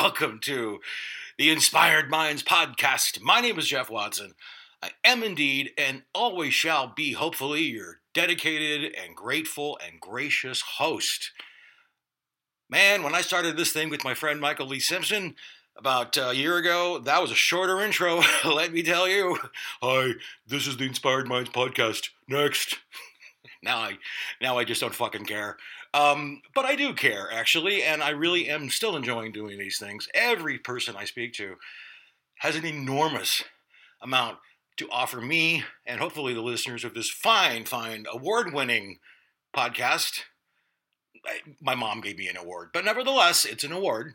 welcome to the Inspired Minds podcast. My name is Jeff Watson. I am indeed and always shall be, hopefully, your dedicated and grateful and gracious host. Man, when I started this thing with my friend Michael Lee Simpson about a year ago, that was a shorter intro, let me tell you. Hi, this is the Inspired Minds podcast. Next. now I now I just don't fucking care. Um, but I do care actually, and I really am still enjoying doing these things. Every person I speak to has an enormous amount to offer me and hopefully the listeners of this fine, fine, award-winning podcast. I, my mom gave me an award, but nevertheless, it's an award,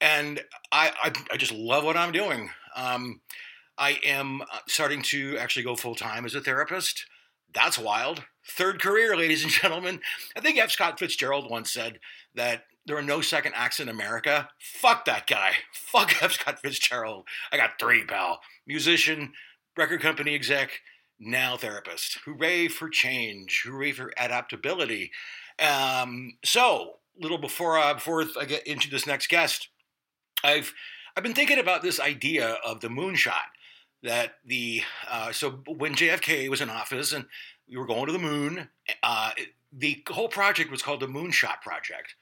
and I I, I just love what I'm doing. Um, I am uh, starting to actually go full time as a therapist. That's wild. Third career, ladies and gentlemen. I think F. Scott Fitzgerald once said that there are no second acts in America. Fuck that guy. Fuck F. Scott Fitzgerald. I got three, pal. Musician, record company exec, now therapist. Hooray for change. Hooray for adaptability. Um, so, little before uh, before I get into this next guest, I've I've been thinking about this idea of the moonshot that the uh, so when JFK was in office and we were going to the moon, uh, the whole project was called the Moonshot Project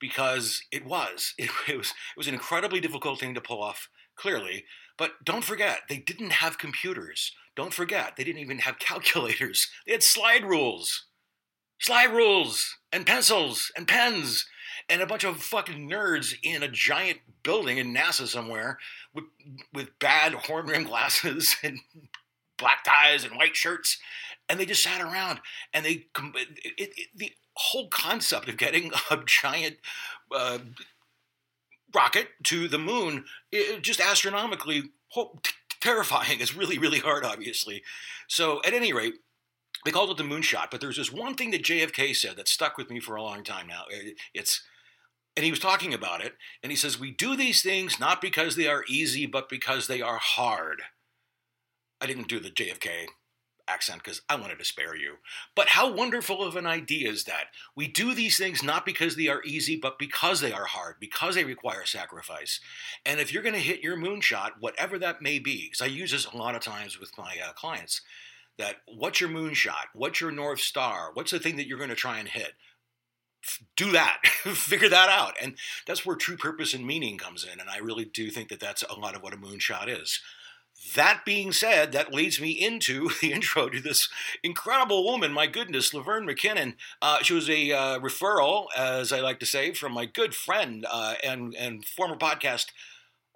because it was it, it was it was an incredibly difficult thing to pull off. Clearly, but don't forget they didn't have computers. Don't forget they didn't even have calculators. They had slide rules, slide rules, and pencils and pens and a bunch of fucking nerds in a giant building in NASA somewhere with with bad horn rim glasses and black ties and white shirts, and they just sat around and they it, it, the whole concept of getting a giant. Uh, rocket to the moon it, just astronomically terrifying it's really really hard obviously so at any rate they called it the moonshot but there's this one thing that jfk said that stuck with me for a long time now it's and he was talking about it, and he says, We do these things not because they are easy, but because they are hard. I didn't do the JFK accent because I wanted to spare you. But how wonderful of an idea is that? We do these things not because they are easy, but because they are hard, because they require sacrifice. And if you're going to hit your moonshot, whatever that may be, because I use this a lot of times with my uh, clients, that what's your moonshot? What's your North Star? What's the thing that you're going to try and hit? do that figure that out and that's where true purpose and meaning comes in and i really do think that that's a lot of what a moonshot is that being said that leads me into the intro to this incredible woman my goodness laverne mckinnon uh, she was a uh, referral as i like to say from my good friend uh, and, and former podcast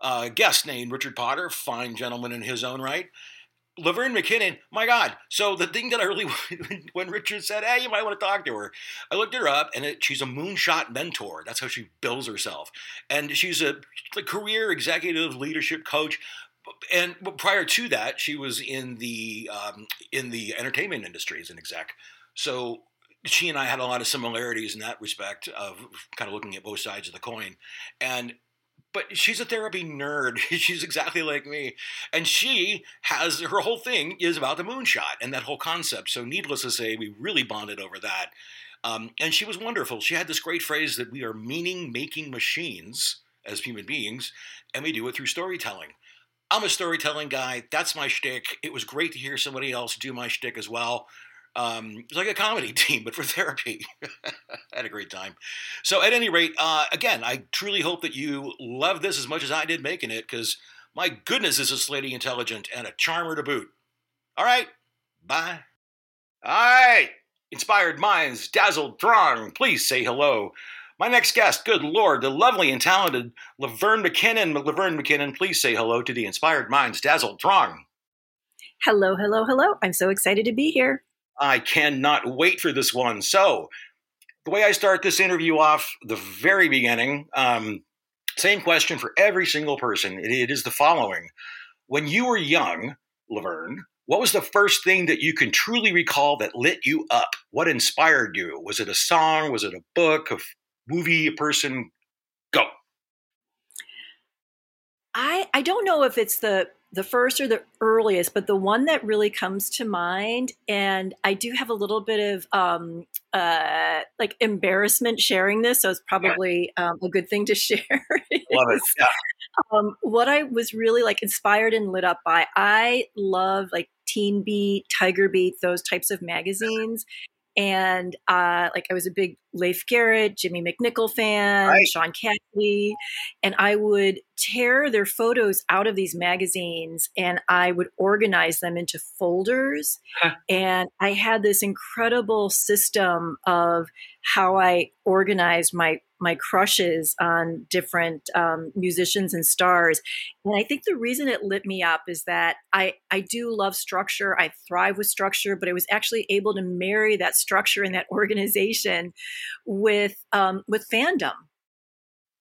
uh, guest named richard potter fine gentleman in his own right Laverne McKinnon, my God. So the thing that I really, when Richard said, hey, you might want to talk to her, I looked her up and it, she's a moonshot mentor. That's how she bills herself. And she's a, a career executive leadership coach. And prior to that, she was in the um, in the entertainment industry as an exec. So she and I had a lot of similarities in that respect of kind of looking at both sides of the coin. And but she's a therapy nerd. she's exactly like me. And she has her whole thing is about the moonshot and that whole concept. So, needless to say, we really bonded over that. Um, and she was wonderful. She had this great phrase that we are meaning making machines as human beings, and we do it through storytelling. I'm a storytelling guy. That's my shtick. It was great to hear somebody else do my shtick as well. Um, it's like a comedy team, but for therapy. I had a great time. So, at any rate, uh, again, I truly hope that you love this as much as I did making it, because my goodness, is this lady intelligent and a charmer to boot. All right, bye. All right, inspired minds, dazzled throng, please say hello. My next guest, good Lord, the lovely and talented Laverne McKinnon. Laverne McKinnon, please say hello to the inspired minds, dazzled throng. Hello, hello, hello. I'm so excited to be here. I cannot wait for this one. So, the way I start this interview off, the very beginning, um, same question for every single person. It, it is the following When you were young, Laverne, what was the first thing that you can truly recall that lit you up? What inspired you? Was it a song? Was it a book, a movie, a person? Go. I I don't know if it's the the first or the earliest, but the one that really comes to mind, and I do have a little bit of um, uh, like embarrassment sharing this, so it's probably um, a good thing to share. Love it. Yeah. Um, what I was really like inspired and lit up by, I love like Teen Beat, Tiger Beat, those types of magazines. And uh, like I was a big Leif Garrett, Jimmy McNichol fan, right. Shaun Cassidy, and I would tear their photos out of these magazines and I would organize them into folders. Huh. And I had this incredible system of how I organized my my crushes on different um, musicians and stars. And I think the reason it lit me up is that I, I do love structure. I thrive with structure, but I was actually able to marry that structure and that organization with um, with fandom.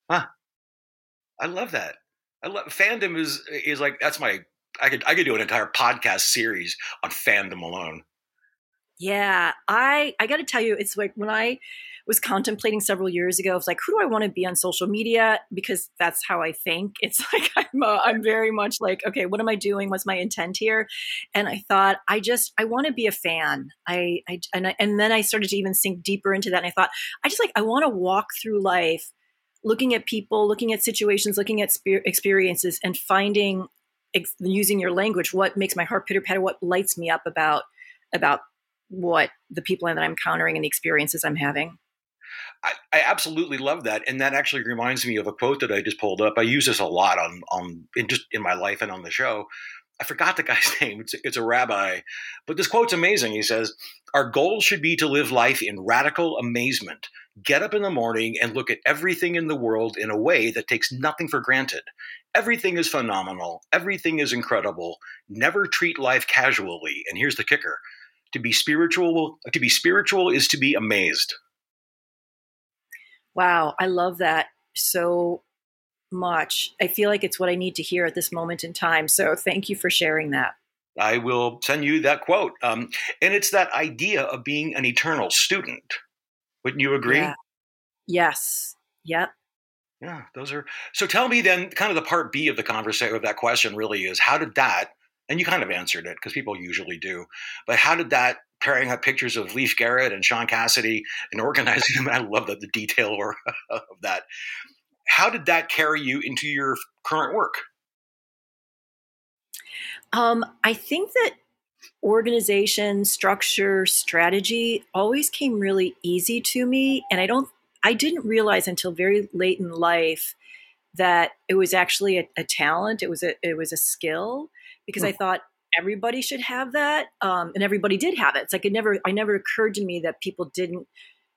Huh. I love that. I love fandom is is like that's my I could I could do an entire podcast series on fandom alone. Yeah, I I got to tell you, it's like when I was contemplating several years ago. It's like, who do I want to be on social media? Because that's how I think. It's like I'm uh, I'm very much like, okay, what am I doing? What's my intent here? And I thought, I just I want to be a fan. I, I and I, and then I started to even sink deeper into that. And I thought, I just like I want to walk through life, looking at people, looking at situations, looking at spe- experiences, and finding ex- using your language what makes my heart pitter patter, what lights me up about about what the people that I'm encountering and the experiences I'm having. I, I, absolutely love that, and that actually reminds me of a quote that I just pulled up. I use this a lot on on in just in my life and on the show. I forgot the guy's name. It's, it's a rabbi, but this quote's amazing. He says, "Our goal should be to live life in radical amazement. Get up in the morning and look at everything in the world in a way that takes nothing for granted. Everything is phenomenal. Everything is incredible. Never treat life casually. And here's the kicker: to be spiritual, to be spiritual is to be amazed." Wow, I love that so much. I feel like it's what I need to hear at this moment in time. So thank you for sharing that. I will send you that quote. Um, and it's that idea of being an eternal student. Wouldn't you agree? Yeah. Yes. Yep. Yeah, those are. So tell me then, kind of the part B of the conversation of that question really is how did that, and you kind of answered it because people usually do, but how did that pairing up pictures of Leif Garrett and Shaun Cassidy and organizing them. I love the, the detail of that. How did that carry you into your current work? Um, I think that organization, structure, strategy always came really easy to me. And I don't, I didn't realize until very late in life that it was actually a, a talent. It was a, it was a skill because I hmm. thought everybody should have that um, and everybody did have it. It's like it never i never occurred to me that people didn't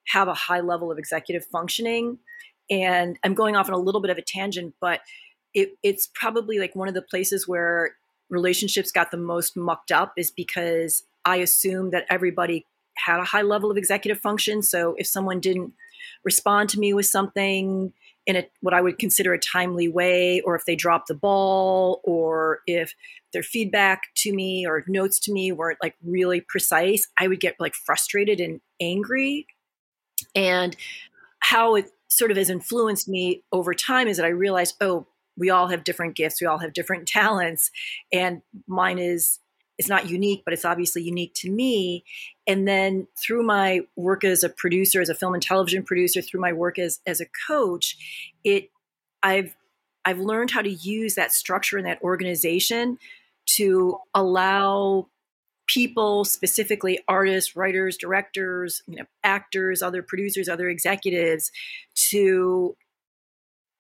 have a high level of executive functioning. And i'm going off on a little bit of a tangent but it, it's probably like one of the places where relationships got the most mucked up is because i assumed that everybody had a high level of executive function. So if someone didn't respond to me with something in a what I would consider a timely way, or if they dropped the ball, or if their feedback to me or notes to me weren't like really precise, I would get like frustrated and angry. And how it sort of has influenced me over time is that I realized, oh, we all have different gifts, we all have different talents, and mine is it's not unique, but it's obviously unique to me. And then through my work as a producer, as a film and television producer, through my work as as a coach, it I've I've learned how to use that structure and that organization to allow people specifically artists writers directors you know actors other producers other executives to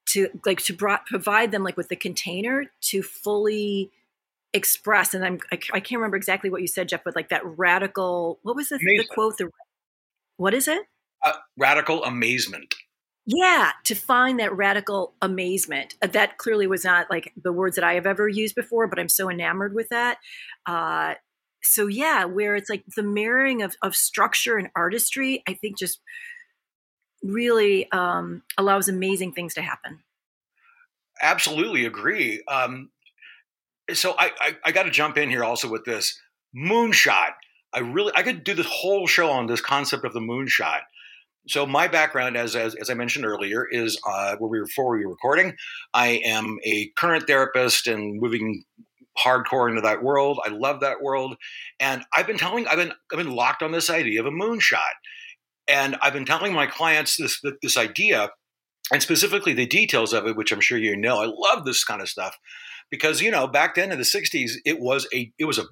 to like to provide them like with the container to fully express and I'm I, I, can't remember exactly what you said Jeff but like that radical what was the, the quote the what is it? Uh, radical amazement. Yeah to find that radical amazement. Uh, that clearly was not like the words that I have ever used before but I'm so enamored with that. Uh, so yeah where it's like the marrying of, of structure and artistry I think just really um, allows amazing things to happen. Absolutely agree. Um, so I, I, I got to jump in here also with this moonshot. I really I could do this whole show on this concept of the moonshot. So my background, as as, as I mentioned earlier, is uh, where we were before we were recording. I am a current therapist and moving hardcore into that world. I love that world, and I've been telling I've been I've been locked on this idea of a moonshot, and I've been telling my clients this this idea, and specifically the details of it, which I'm sure you know. I love this kind of stuff because you know back then in the 60s it was a it was a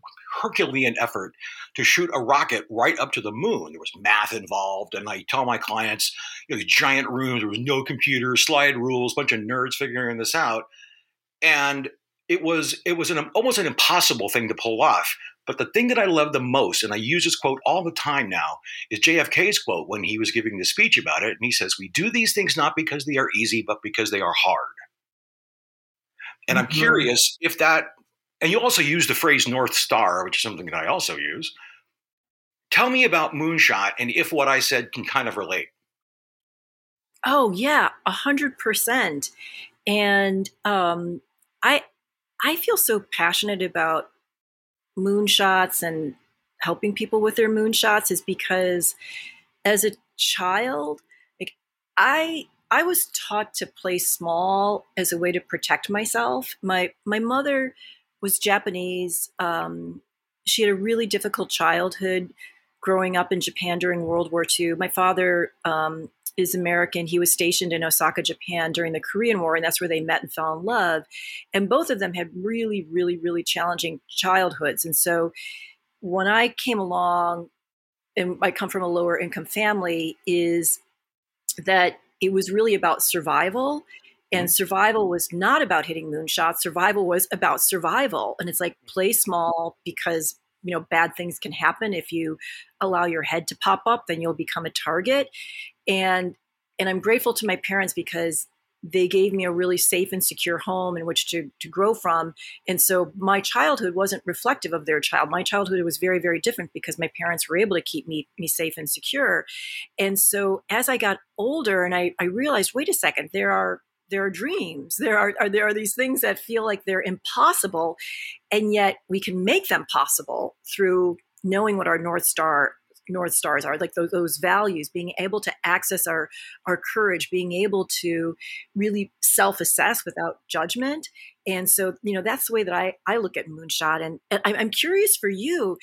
herculean effort to shoot a rocket right up to the moon. There was math involved and i tell my clients you know giant rooms there was no computer slide rules bunch of nerds figuring this out. And it was it was an almost an impossible thing to pull off. But the thing that i love the most and i use this quote all the time now is jfk's quote when he was giving the speech about it. And he says we do these things not because they are easy but because they are hard and I'm mm-hmm. curious if that, and you also use the phrase North Star, which is something that I also use. Tell me about Moonshot and if what I said can kind of relate. Oh yeah, a hundred percent. And um, I I feel so passionate about moonshots and helping people with their moonshots is because as a child, like I I was taught to play small as a way to protect myself. My my mother was Japanese. Um, she had a really difficult childhood growing up in Japan during World War II. My father um, is American. He was stationed in Osaka, Japan during the Korean War, and that's where they met and fell in love. And both of them had really, really, really challenging childhoods. And so when I came along, and I come from a lower income family, is that it was really about survival and mm-hmm. survival was not about hitting moonshots. Survival was about survival and it's like play small because you know bad things can happen. If you allow your head to pop up then you'll become a target. And and i'm grateful to my parents because they gave me a really safe and secure home in which to, to grow from. And so my childhood wasn't reflective of their child. My childhood was very, very different because my parents were able to keep me, me safe and secure. And so as I got older and I, I realized, wait a second, there are there are dreams there are, are, there are these things that feel like they're impossible and yet we can make them possible through knowing what our north star north stars are like those, those values being able to access our our courage being able to really self-assess without judgment and so you know that's the way that i i look at moonshot and, and i'm curious for you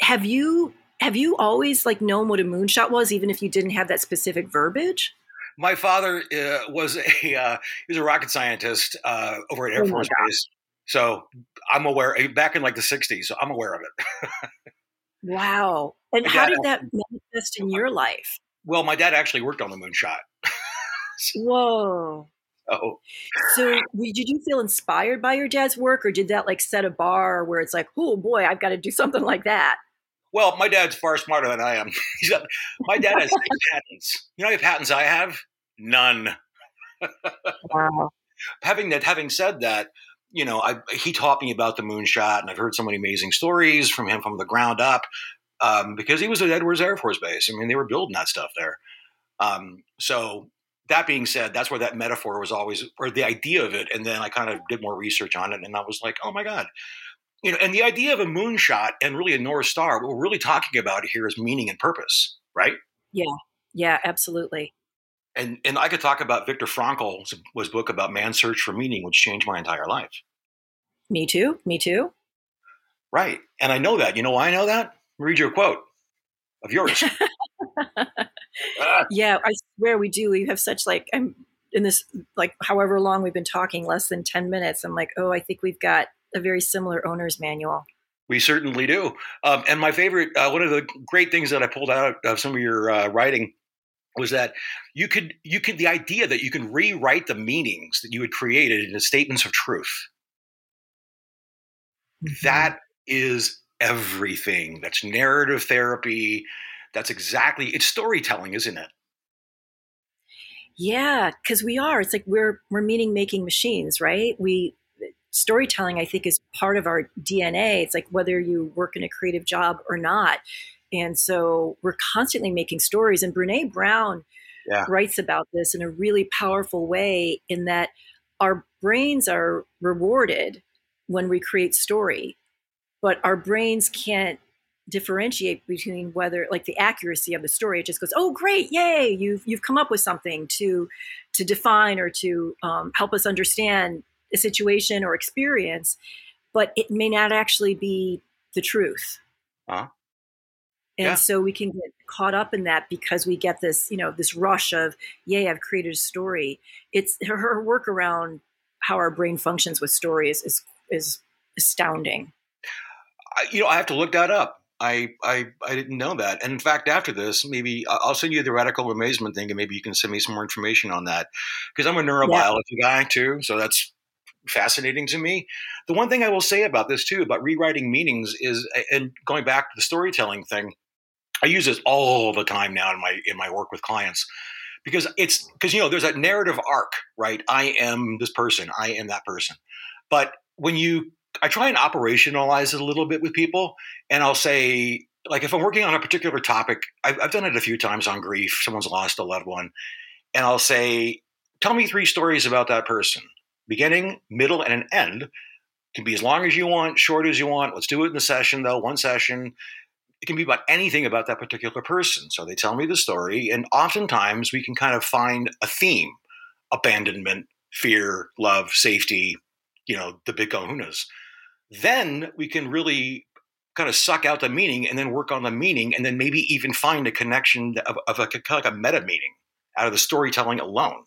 have you have you always like known what a moonshot was even if you didn't have that specific verbiage my father uh, was a uh, he was a rocket scientist uh, over at Air oh Force Base, so I'm aware. Back in like the '60s, so I'm aware of it. Wow. And how did that manifest in your life? Well, my dad actually worked on the moonshot. Whoa. Oh. So did you feel inspired by your dad's work or did that like set a bar where it's like, oh boy, I've got to do something like that? Well, my dad's far smarter than I am. Got, my dad has six patents. You know how many patents I have? None. wow. Having that, having said that, you know, I, he taught me about the moonshot, and I've heard so many amazing stories from him from the ground up um, because he was at Edwards Air Force Base. I mean, they were building that stuff there. Um, so that being said, that's where that metaphor was always, or the idea of it. And then I kind of did more research on it, and I was like, oh my god, you know. And the idea of a moonshot and really a North Star, what we're really talking about here is meaning and purpose, right? Yeah, yeah, absolutely and and I could talk about Viktor Frankl's book about man's search for meaning, which changed my entire life. Me too. Me too. Right, and I know that. You know why I know that? Read your quote of yours. ah. Yeah, I swear we do. We have such like I'm in this like however long we've been talking, less than ten minutes. I'm like, oh, I think we've got a very similar owner's manual. We certainly do. Um, and my favorite, uh, one of the great things that I pulled out of some of your uh, writing was that you could you could the idea that you can rewrite the meanings that you had created into statements of truth. Mm-hmm. that is everything. That's narrative therapy. That's exactly it's storytelling isn't it? Yeah because we are. It's like we're we're meaning making machines right? We storytelling i think is part of our dna it's like whether you work in a creative job or not. And so we're constantly making stories. And Brene Brown yeah. writes about this in a really powerful way in that our brains are rewarded when we create story, but our brains can't differentiate between whether like the accuracy of the story it just goes oh great yay you've you've come up with something to to define or to um, help us understand a situation or experience, but it may not actually be the truth. Uh-huh. And yeah. so we can get caught up in that because we get this, you know, this rush of, yay, I've created a story. It's her, her work around how our brain functions with stories is is astounding. I, you know, I have to look that up. I, I I didn't know that. And in fact, after this, maybe I'll send you the radical amazement thing, and maybe you can send me some more information on that because I'm a neurobiology yeah. guy too. So that's fascinating to me. The one thing I will say about this too, about rewriting meanings, is and going back to the storytelling thing. I use this all the time now in my in my work with clients because it's because you know there's that narrative arc, right? I am this person, I am that person. But when you I try and operationalize it a little bit with people, and I'll say, like, if I'm working on a particular topic, I've, I've done it a few times on grief. Someone's lost a loved one, and I'll say, "Tell me three stories about that person, beginning, middle, and an end." Can be as long as you want, short as you want. Let's do it in the session, though. One session. It can be about anything about that particular person. So they tell me the story, and oftentimes we can kind of find a theme: abandonment, fear, love, safety. You know, the big kahunas then we can really kind of suck out the meaning and then work on the meaning and then maybe even find a connection of, of a, kind of like a meta meaning out of the storytelling alone.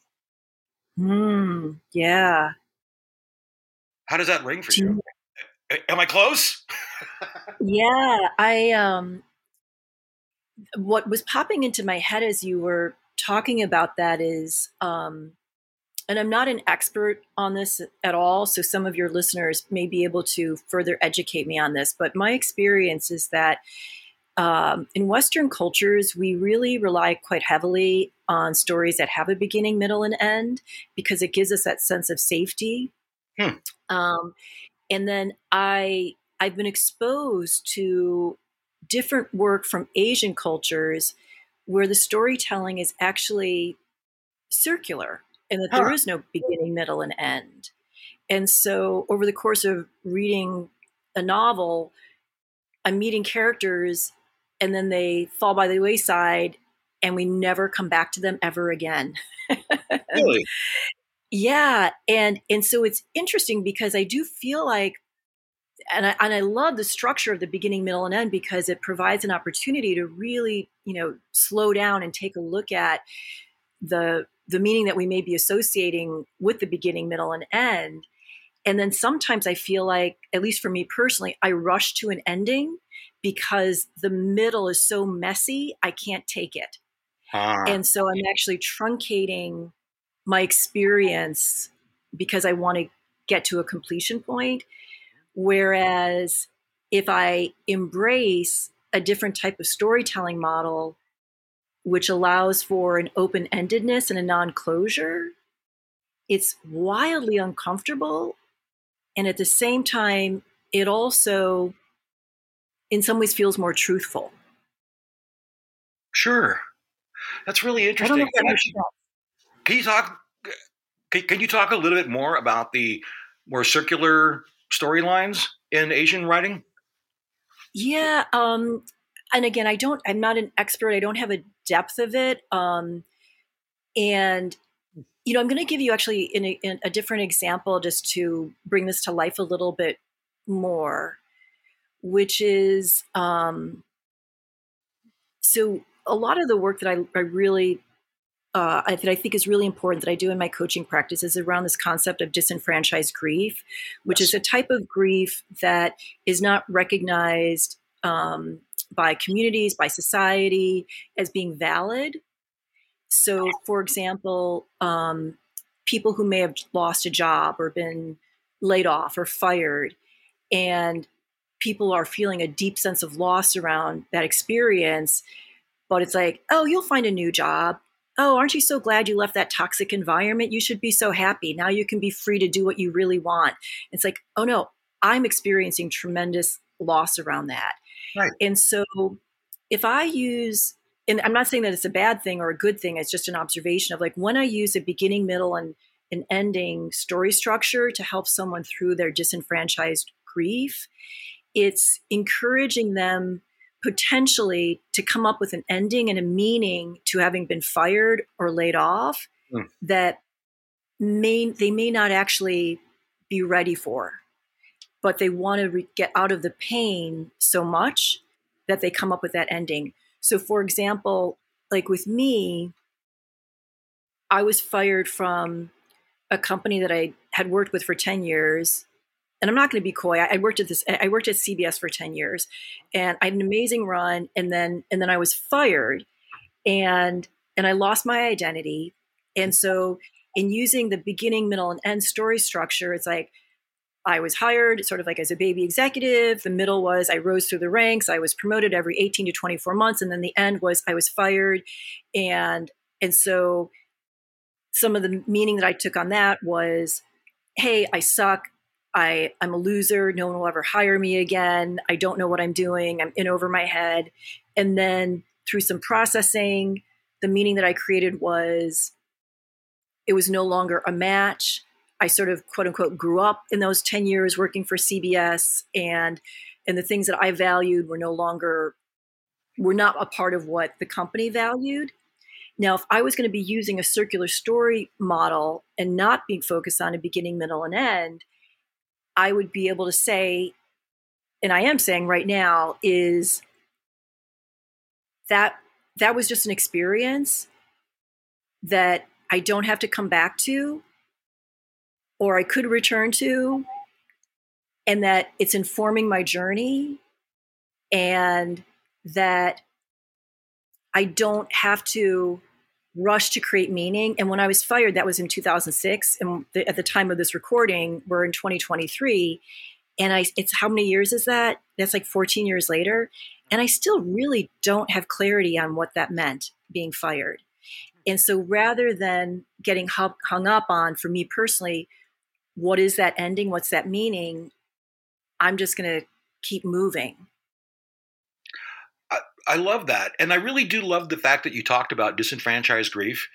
Hmm. yeah. How does that ring for you? Am I close? yeah, I um what was popping into my head as you were talking about that is um and I'm not an expert on this at all, so some of your listeners may be able to further educate me on this. But my experience is that um, in Western cultures, we really rely quite heavily on stories that have a beginning, middle, and end because it gives us that sense of safety. Hmm. Um, and then I I've been exposed to different work from Asian cultures where the storytelling is actually circular and that there is no beginning, middle, and end. And so, over the course of reading a novel, I'm meeting characters, and then they fall by the wayside, and we never come back to them ever again. really? Yeah, and and so it's interesting because I do feel like, and I and I love the structure of the beginning, middle, and end because it provides an opportunity to really, you know, slow down and take a look at the the meaning that we may be associating with the beginning, middle, and end. And then sometimes I feel like, at least for me personally, I rush to an ending because the middle is so messy, I can't take it. Ah. And so I'm actually truncating my experience because I want to get to a completion point. Whereas if I embrace a different type of storytelling model, which allows for an open endedness and a non closure, it's wildly uncomfortable. And at the same time, it also, in some ways, feels more truthful. Sure. That's really interesting. That Actually, can you talk? Can, can you talk a little bit more about the more circular storylines in Asian writing? Yeah, um, and again, I don't. I'm not an expert. I don't have a depth of it. Um, and you know, I'm going to give you actually in a, in a different example just to bring this to life a little bit more, which is um, so a lot of the work that I, I really uh, I, that I think is really important that I do in my coaching practice is around this concept of disenfranchised grief, which yes. is a type of grief that is not recognized um, by communities, by society as being valid. So, for example, um, people who may have lost a job or been laid off or fired, and people are feeling a deep sense of loss around that experience. But it's like, oh, you'll find a new job. Oh, aren't you so glad you left that toxic environment? You should be so happy. Now you can be free to do what you really want. It's like, oh no, I'm experiencing tremendous loss around that. Right. And so if I use, and I'm not saying that it's a bad thing or a good thing, it's just an observation of like when I use a beginning, middle, and an ending story structure to help someone through their disenfranchised grief, it's encouraging them potentially to come up with an ending and a meaning to having been fired or laid off mm. that may they may not actually be ready for. But they want to re- get out of the pain so much that they come up with that ending. So, for example, like with me, I was fired from a company that I had worked with for 10 years. And I'm not going to be coy. I, worked at this. I worked at CBS for 10 years, and I had an amazing run. And then, and then I was fired, and and I lost my identity. And so, in using the beginning, middle, and end story structure, it's like I was hired sort of like as a baby executive. The middle was I rose through the ranks. I was promoted every 18 to 24 months, and then the end was I was fired, and and so some of the meaning that I took on that was, hey, I suck. I, I'm a loser. No one will ever hire me again. I don't know what I'm doing. I'm in over my head. And then through some processing, the meaning that I created was it was no longer a match. I sort of quote unquote grew up in those 10 years working for CBS and and the things that I valued were no longer were not a part of what the company valued. Now, if I was going to be using a circular story model and not being focused on a beginning, middle, and end, I would be able to say, and I am saying right now, is that that was just an experience that I don't have to come back to, or I could return to, and that it's informing my journey, and that I don't have to rush to create meaning. And when I was fired, that was in 2006. And the, at the time of this recording, we're in 2023. And I, it's how many years is that? That's like 14 years later. And I still really don't have clarity on what that meant being fired. And so rather than getting hung up on, for me personally, what is that ending? What's that meaning? I'm just going to keep moving. I love that. And I really do love the fact that you talked about disenfranchised grief.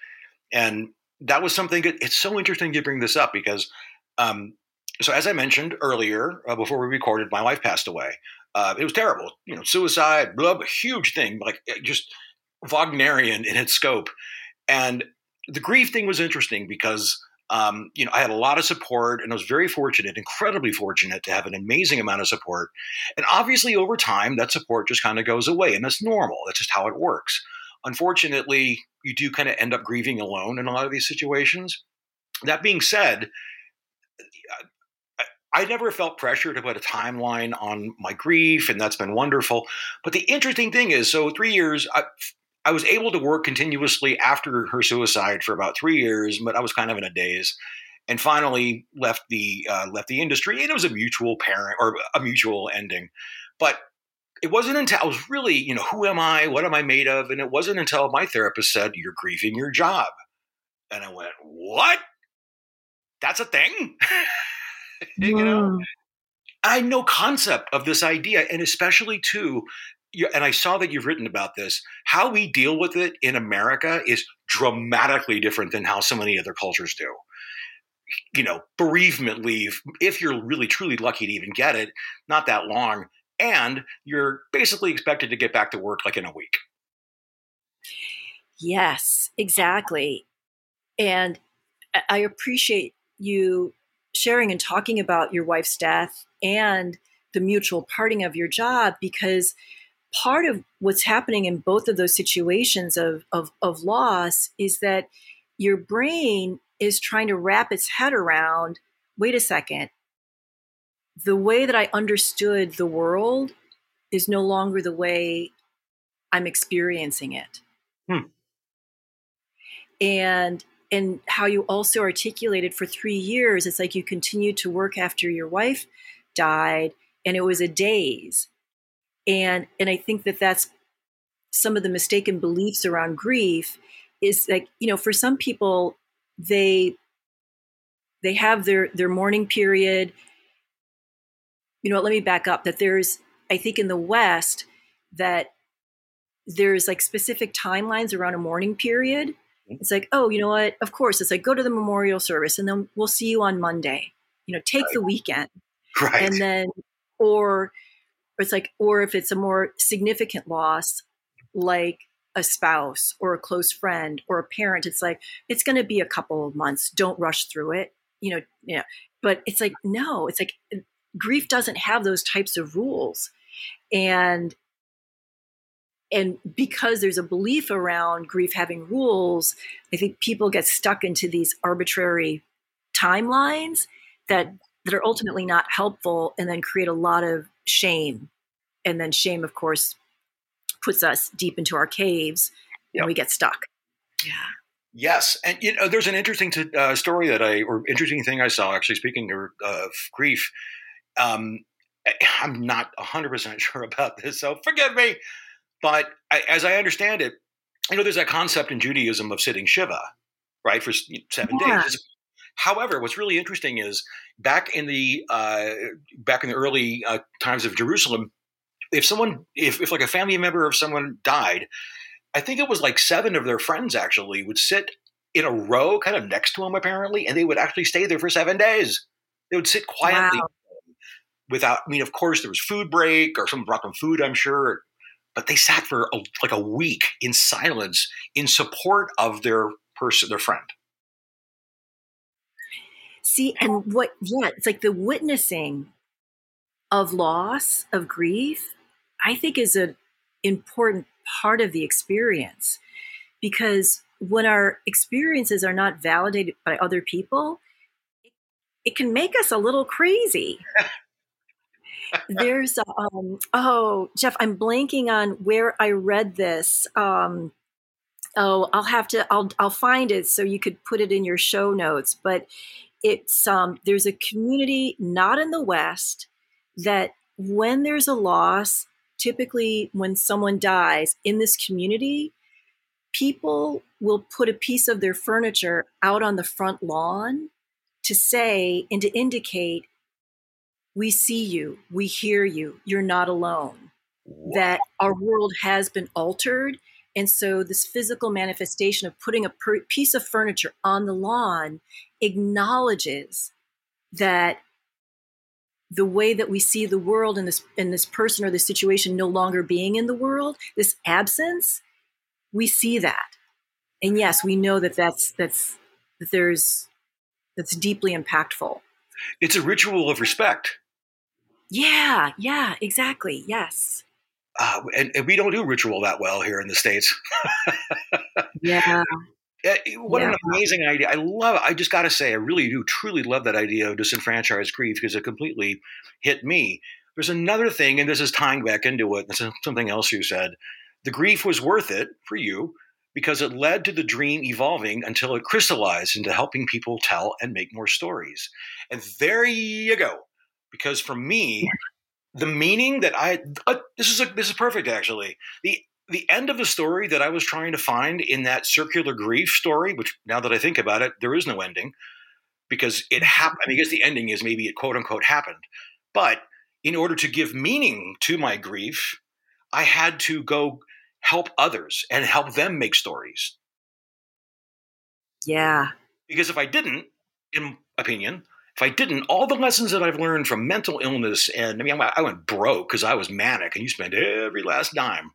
And that was something that it's so interesting you bring this up because, um, so as I mentioned earlier, uh, before we recorded, my wife passed away. Uh, it was terrible, you know, suicide, blah, blah, huge thing, like just Wagnerian in its scope. And the grief thing was interesting because um, you know, I had a lot of support and I was very fortunate, incredibly fortunate to have an amazing amount of support. And obviously, over time, that support just kind of goes away, and that's normal. That's just how it works. Unfortunately, you do kind of end up grieving alone in a lot of these situations. That being said, I never felt pressure to put a timeline on my grief, and that's been wonderful. But the interesting thing is, so three years, I, I was able to work continuously after her suicide for about three years, but I was kind of in a daze, and finally left the uh, left the industry. And it was a mutual parent or a mutual ending, but it wasn't until I was really, you know, who am I? What am I made of? And it wasn't until my therapist said, "You're grieving your job," and I went, "What? That's a thing." you know, I had no concept of this idea, and especially too, and I saw that you've written about this. How we deal with it in America is dramatically different than how so many other cultures do. You know, bereavement leave, if you're really truly lucky to even get it, not that long. And you're basically expected to get back to work like in a week. Yes, exactly. And I appreciate you sharing and talking about your wife's death and the mutual parting of your job because part of what's happening in both of those situations of, of, of loss is that your brain is trying to wrap its head around wait a second, the way that I understood the world is no longer the way I'm experiencing it. Hmm. And and how you also articulated for three years, it's like you continued to work after your wife died, and it was a daze and and i think that that's some of the mistaken beliefs around grief is like you know for some people they they have their their mourning period. You know let me back up that there's i think in the west that there's like specific timelines around a mourning period. Mm-hmm. it's like oh you know what? Of course. It's like go to the memorial service and then we'll see you on monday. You know take right. the weekend. Right. And then or it's like, or if it's a more significant loss, like a spouse or a close friend or a parent, it's like, it's going to be a couple of months. Don't rush through it. you know, you know, but it's like, no, it's like uh, grief doesn't have those types of rules. And and because there's a belief around grief having rules, I think people get stuck into these arbitrary timelines that that are ultimately not helpful and then create a lot of shame. And then shame, of course, puts us deep into our caves yep. and we get stuck. Yeah. Yes, and you know, there's an interesting t- uh, story that I, or interesting thing I saw. Actually, speaking of, of grief, um, I'm not 100 percent sure about this, so forgive me. But I, as I understand it, you know, there's that concept in Judaism of sitting shiva, right, for seven yeah. days. However, what's really interesting is back in the uh, back in the early uh, times of Jerusalem, if someone, if, if like a family member of someone died, I think it was like seven of their friends actually would sit in a row kind of next to him apparently, and they would actually stay there for seven days. They would sit quietly wow. without, I mean, of course, there was food break or someone brought them food, I'm sure, but they sat for a, like a week in silence in support of their person, their friend. See, and what, yeah, it's like the witnessing of loss, of grief, I think is an important part of the experience because when our experiences are not validated by other people, it, it can make us a little crazy. There's, um, oh, Jeff, I'm blanking on where I read this. Um, oh, I'll have to, I'll, I'll find it so you could put it in your show notes. But it's, um, there's a community not in the West that when there's a loss, typically when someone dies in this community, people will put a piece of their furniture out on the front lawn to say and to indicate, we see you, we hear you, you're not alone, that our world has been altered. And so, this physical manifestation of putting a per- piece of furniture on the lawn acknowledges that the way that we see the world and this and this person or this situation no longer being in the world this absence we see that. And yes we know that that's that's that there's that's deeply impactful. It's a ritual of respect. Yeah yeah exactly yes uh, and, and, we don't do ritual that well here in the states yeah Eh, what yeah. an amazing idea! I love. It. I just got to say, I really do truly love that idea of disenfranchised grief because it completely hit me. There's another thing, and this is tying back into it. This is something else you said. The grief was worth it for you because it led to the dream evolving until it crystallized into helping people tell and make more stories. And there you go. Because for me, the meaning that I uh, this is a, this is perfect actually. The the end of the story that I was trying to find in that circular grief story, which now that I think about it, there is no ending because it happened. I mean, I guess the ending is maybe it quote unquote happened. But in order to give meaning to my grief, I had to go help others and help them make stories. Yeah. Because if I didn't, in opinion, if I didn't, all the lessons that I've learned from mental illness and I mean, I went broke because I was manic and you spend every last dime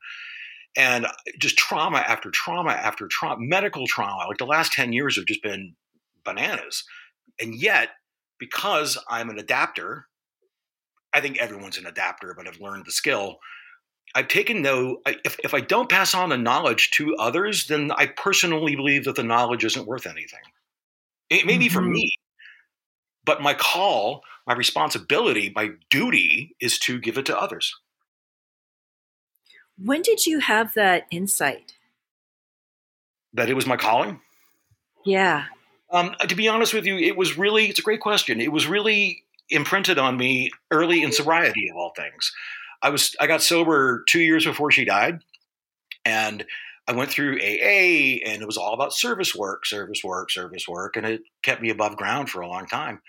and just trauma after trauma after trauma, medical trauma. Like the last 10 years have just been bananas. And yet, because I'm an adapter, I think everyone's an adapter, but I've learned the skill. I've taken though, if, if I don't pass on the knowledge to others, then I personally believe that the knowledge isn't worth anything. It may be mm-hmm. for me, but my call, my responsibility, my duty is to give it to others. When did you have that insight? That it was my calling? Yeah. Um, to be honest with you, it was really, it's a great question. It was really imprinted on me early in sobriety of all things. I was, I got sober two years before she died. And I went through AA and it was all about service work, service work, service work. And it kept me above ground for a long time.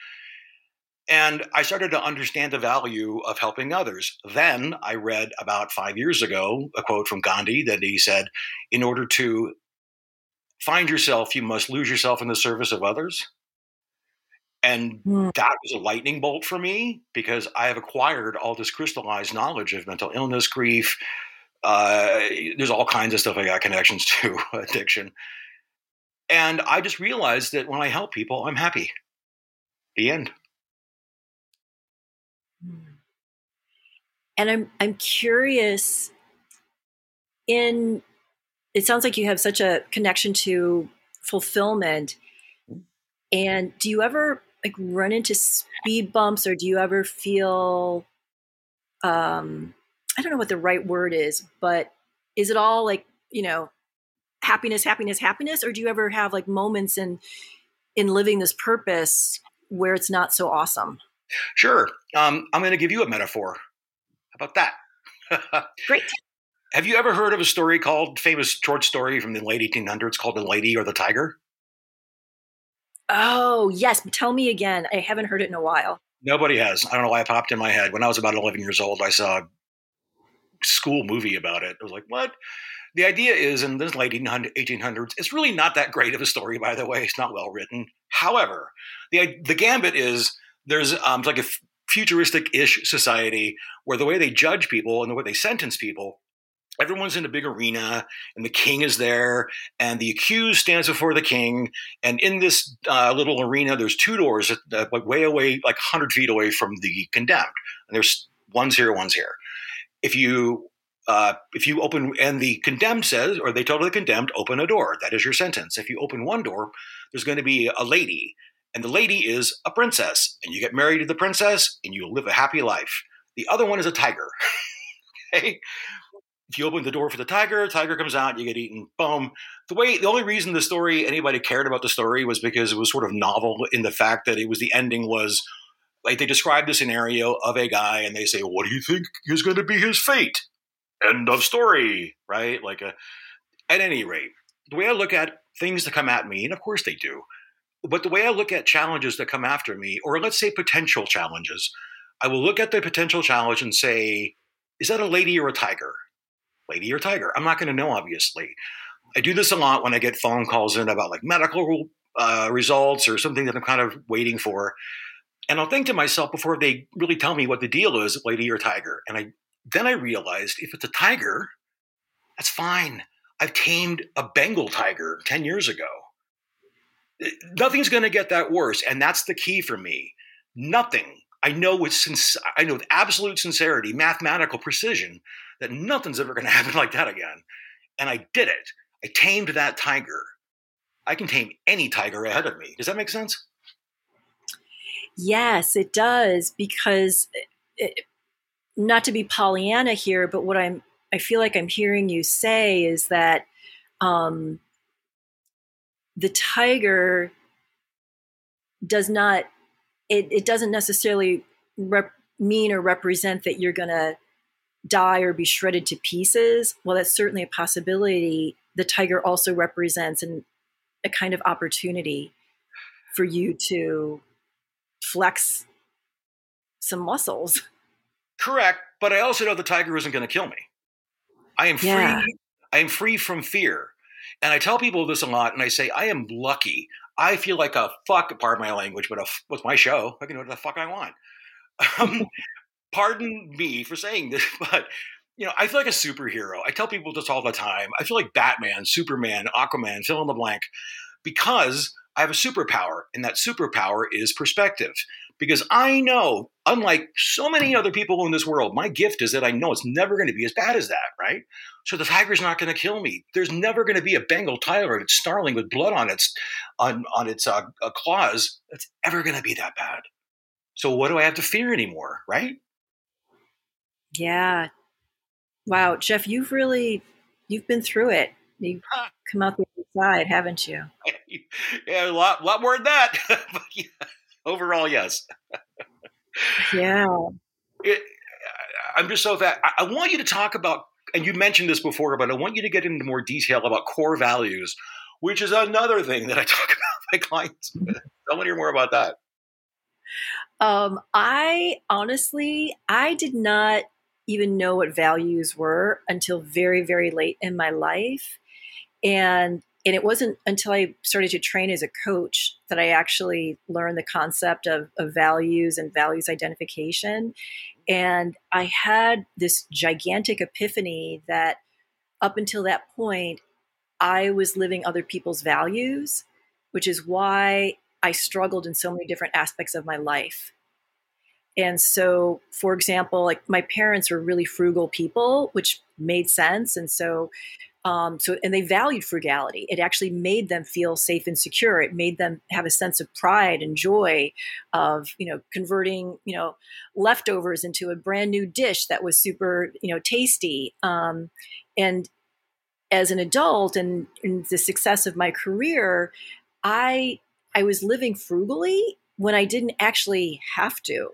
And I started to understand the value of helping others. Then I read about five years ago a quote from Gandhi that he said, In order to find yourself, you must lose yourself in the service of others. And mm. that was a lightning bolt for me because I have acquired all this crystallized knowledge of mental illness, grief. Uh, there's all kinds of stuff I got connections to, addiction. And I just realized that when I help people, I'm happy The end. And I'm I'm curious in it sounds like you have such a connection to fulfillment. And do you ever like run into speed bumps or do you ever feel um I don't know what the right word is, but is it all like, you know, happiness, happiness, happiness or do you ever have like moments in in living this purpose where it's not so awesome? Sure. Um, I'm going to give you a metaphor. How about that? Great. Have you ever heard of a story called famous short story from the late 1800s called "The Lady or the Tiger"? Oh yes, tell me again. I haven't heard it in a while. Nobody has. I don't know why it popped in my head. When I was about 11 years old, I saw school movie about it. I was like, "What?" The idea is, in this late 1800s, it's really not that great of a story, by the way. It's not well written. However, the the gambit is there's um, like a futuristic-ish society where the way they judge people and the way they sentence people everyone's in a big arena and the king is there and the accused stands before the king and in this uh, little arena there's two doors that, like way away like 100 feet away from the condemned and there's one's here one's here if you uh, if you open and the condemned says or they tell the condemned open a door that is your sentence if you open one door there's going to be a lady and the lady is a princess, and you get married to the princess, and you live a happy life. The other one is a tiger. okay? If you open the door for the tiger, tiger comes out, you get eaten. Boom. The way the only reason the story anybody cared about the story was because it was sort of novel in the fact that it was the ending was like they describe the scenario of a guy and they say, "What do you think is going to be his fate?" End of story, right? Like a. At any rate, the way I look at things that come at me, and of course they do, but the way I look at challenges that come after me, or let's say potential challenges, I will look at the potential challenge and say, is that a lady or a tiger? Lady or tiger? I'm not going to know, obviously. I do this a lot when I get phone calls in about like medical uh, results or something that I'm kind of waiting for. And I'll think to myself before they really tell me what the deal is, lady or tiger. And I then I realized if it's a tiger, that's fine. I've tamed a Bengal tiger 10 years ago. Eh, nothing's going to get that worse and that's the key for me. Nothing. I know with since i know with absolute sincerity mathematical precision that nothing's ever going to happen like that again. And i did it. I tamed that tiger. I can tame any tiger ahead of me. Does that make sense yes it does because it, eh, not to be pollyanna here but what i'm i feel like i'm hearing you say is that um, the tiger does not it, it doesn't necessarily rep- mean or represent that you're going to die or be shredded to pieces. Well that's certainly a possibility. The tiger also represents an, a kind of opportunity for you to flex some muscles correct but i also know the tiger isn't going to kill me i am free yeah. i am free from fear and I tell people this a lot, and I say, I am lucky. I feel like a fuck, pardon my language, but a, with my show, I can do what the fuck I want. Um, pardon me for saying this, but you know, I feel like a superhero. I tell people this all the time. I feel like Batman, Superman, Aquaman, fill in the blank, because I have a superpower, and that superpower is perspective because I know, unlike so many other people in this world, my gift is that I know it's never going to be as bad as that, right? So the tiger's not going to kill me. There's never going to be a Bengal tiger that's snarling with blood on its on on its uh, uh, claws that's ever going to be that bad. So what do I have to fear anymore, right? Yeah. Wow, Jeff, you've really you've been through it. You've come out the other side, haven't you? Yeah, a lot, lot more than that. but yeah overall, yes. yeah. It, I'm just so that I, I want you to talk about, and you mentioned this before, but I want you to get into more detail about core values, which is another thing that I talk about my clients. I want to hear more about that. Um, I honestly, I did not even know what values were until very, very late in my life. And and it wasn't until I started to train as a coach that I actually learned the concept of, of, values and values identification. And I had this gigantic epiphany that up until that point, I was living other people's values, which is why I struggled in so many different aspects of my life. And so, for example, like my parents were really frugal people, which made sense. And so, um, so and they valued frugality. It actually made them feel safe and secure. It made them have a sense of pride and joy of you know converting you know leftovers into a brand new dish that was super you know tasty. Um, and as an adult and in the success of my career, I I was living frugally when I didn't actually have to.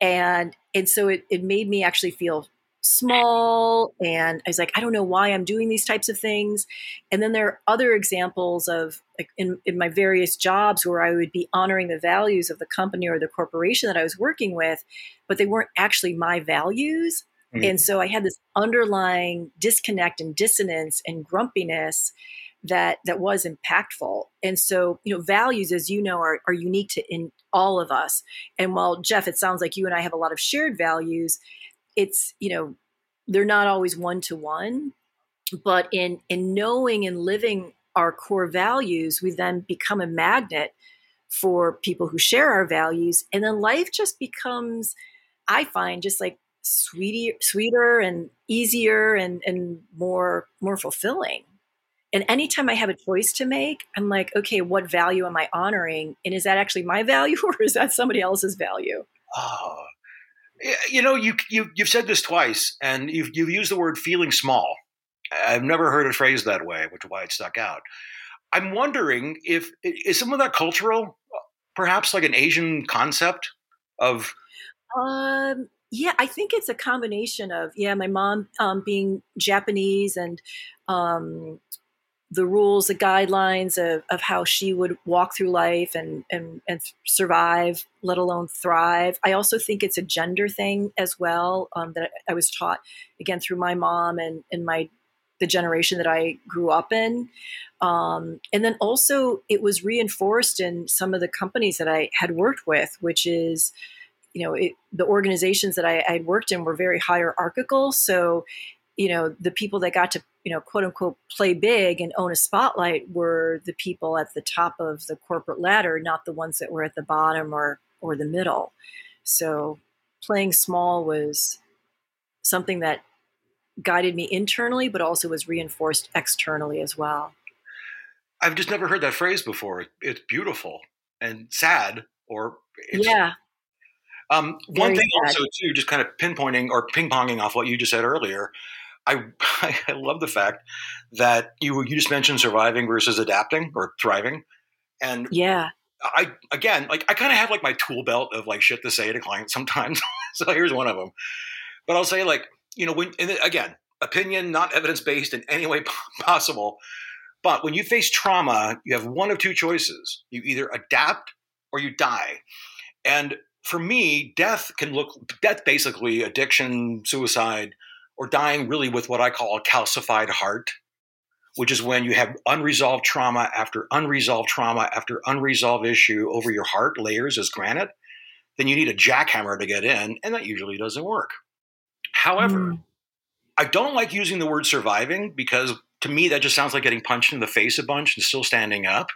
And and so it, it made me actually feel small and I was like, I don't know why I'm doing these types of things. And then there are other examples of like in, in my various jobs where I would be honoring the values of the company or the corporation that I was working with, but they weren't actually my values. Mm-hmm. And so I had this underlying disconnect and dissonance and grumpiness that that was impactful. And so, you know, values, as you know, are, are unique to in all of us. And while Jeff, it sounds like you and I have a lot of shared values, it's, you know, they're not always one to one. But in in knowing and living our core values, we then become a magnet for people who share our values. And then life just becomes, I find, just like sweeter, sweeter and easier and, and more more fulfilling. And anytime I have a choice to make, I'm like, okay, what value am I honoring? And is that actually my value or is that somebody else's value? Oh, you know, you, you, you've said this twice and you've, you've used the word feeling small. I've never heard it phrased that way, which is why it stuck out. I'm wondering if is some of that cultural, perhaps like an Asian concept of. Um, yeah, I think it's a combination of yeah, my mom um, being Japanese and um, the rules, the guidelines of, of how she would walk through life and, and, and survive, let alone thrive. I also think it's a gender thing as well um, that I was taught again through my mom and, and my the generation that I grew up in. Um, and then also it was reinforced in some of the companies that I had worked with, which is, you know, it, the organizations that I had worked in were very hierarchical. So, you know, the people that got to you know, quote unquote, play big and own a spotlight were the people at the top of the corporate ladder, not the ones that were at the bottom or or the middle. So playing small was something that guided me internally, but also was reinforced externally as well. I've just never heard that phrase before. It's beautiful and sad, or yeah. Um, one thing sad. also too, just kind of pinpointing or ping ponging off what you just said earlier. I, I love the fact that you you just mentioned surviving versus adapting or thriving, and yeah, I again like I kind of have like my tool belt of like shit to say to clients sometimes. so here's one of them, but I'll say like you know when and again opinion not evidence based in any way possible, but when you face trauma, you have one of two choices: you either adapt or you die, and for me, death can look death basically addiction, suicide or dying really with what I call a calcified heart, which is when you have unresolved trauma after unresolved trauma after unresolved issue over your heart, layers as granite, then you need a jackhammer to get in, and that usually doesn't work. However, mm. I don't like using the word surviving because to me that just sounds like getting punched in the face a bunch and still standing up.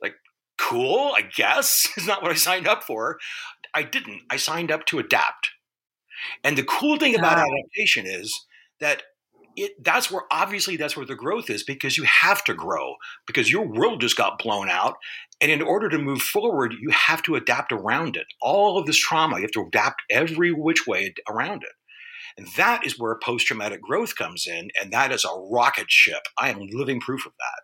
Like, cool, I guess. is not what I signed up for. I didn't. I signed up to adapt. And the cool thing about adaptation is that it that's where obviously that's where the growth is because you have to grow because your world just got blown out. And in order to move forward you have to adapt around it. All of this trauma you have to adapt every which way around it. And that is where post traumatic growth comes in and that is a rocket ship. I am living proof of that.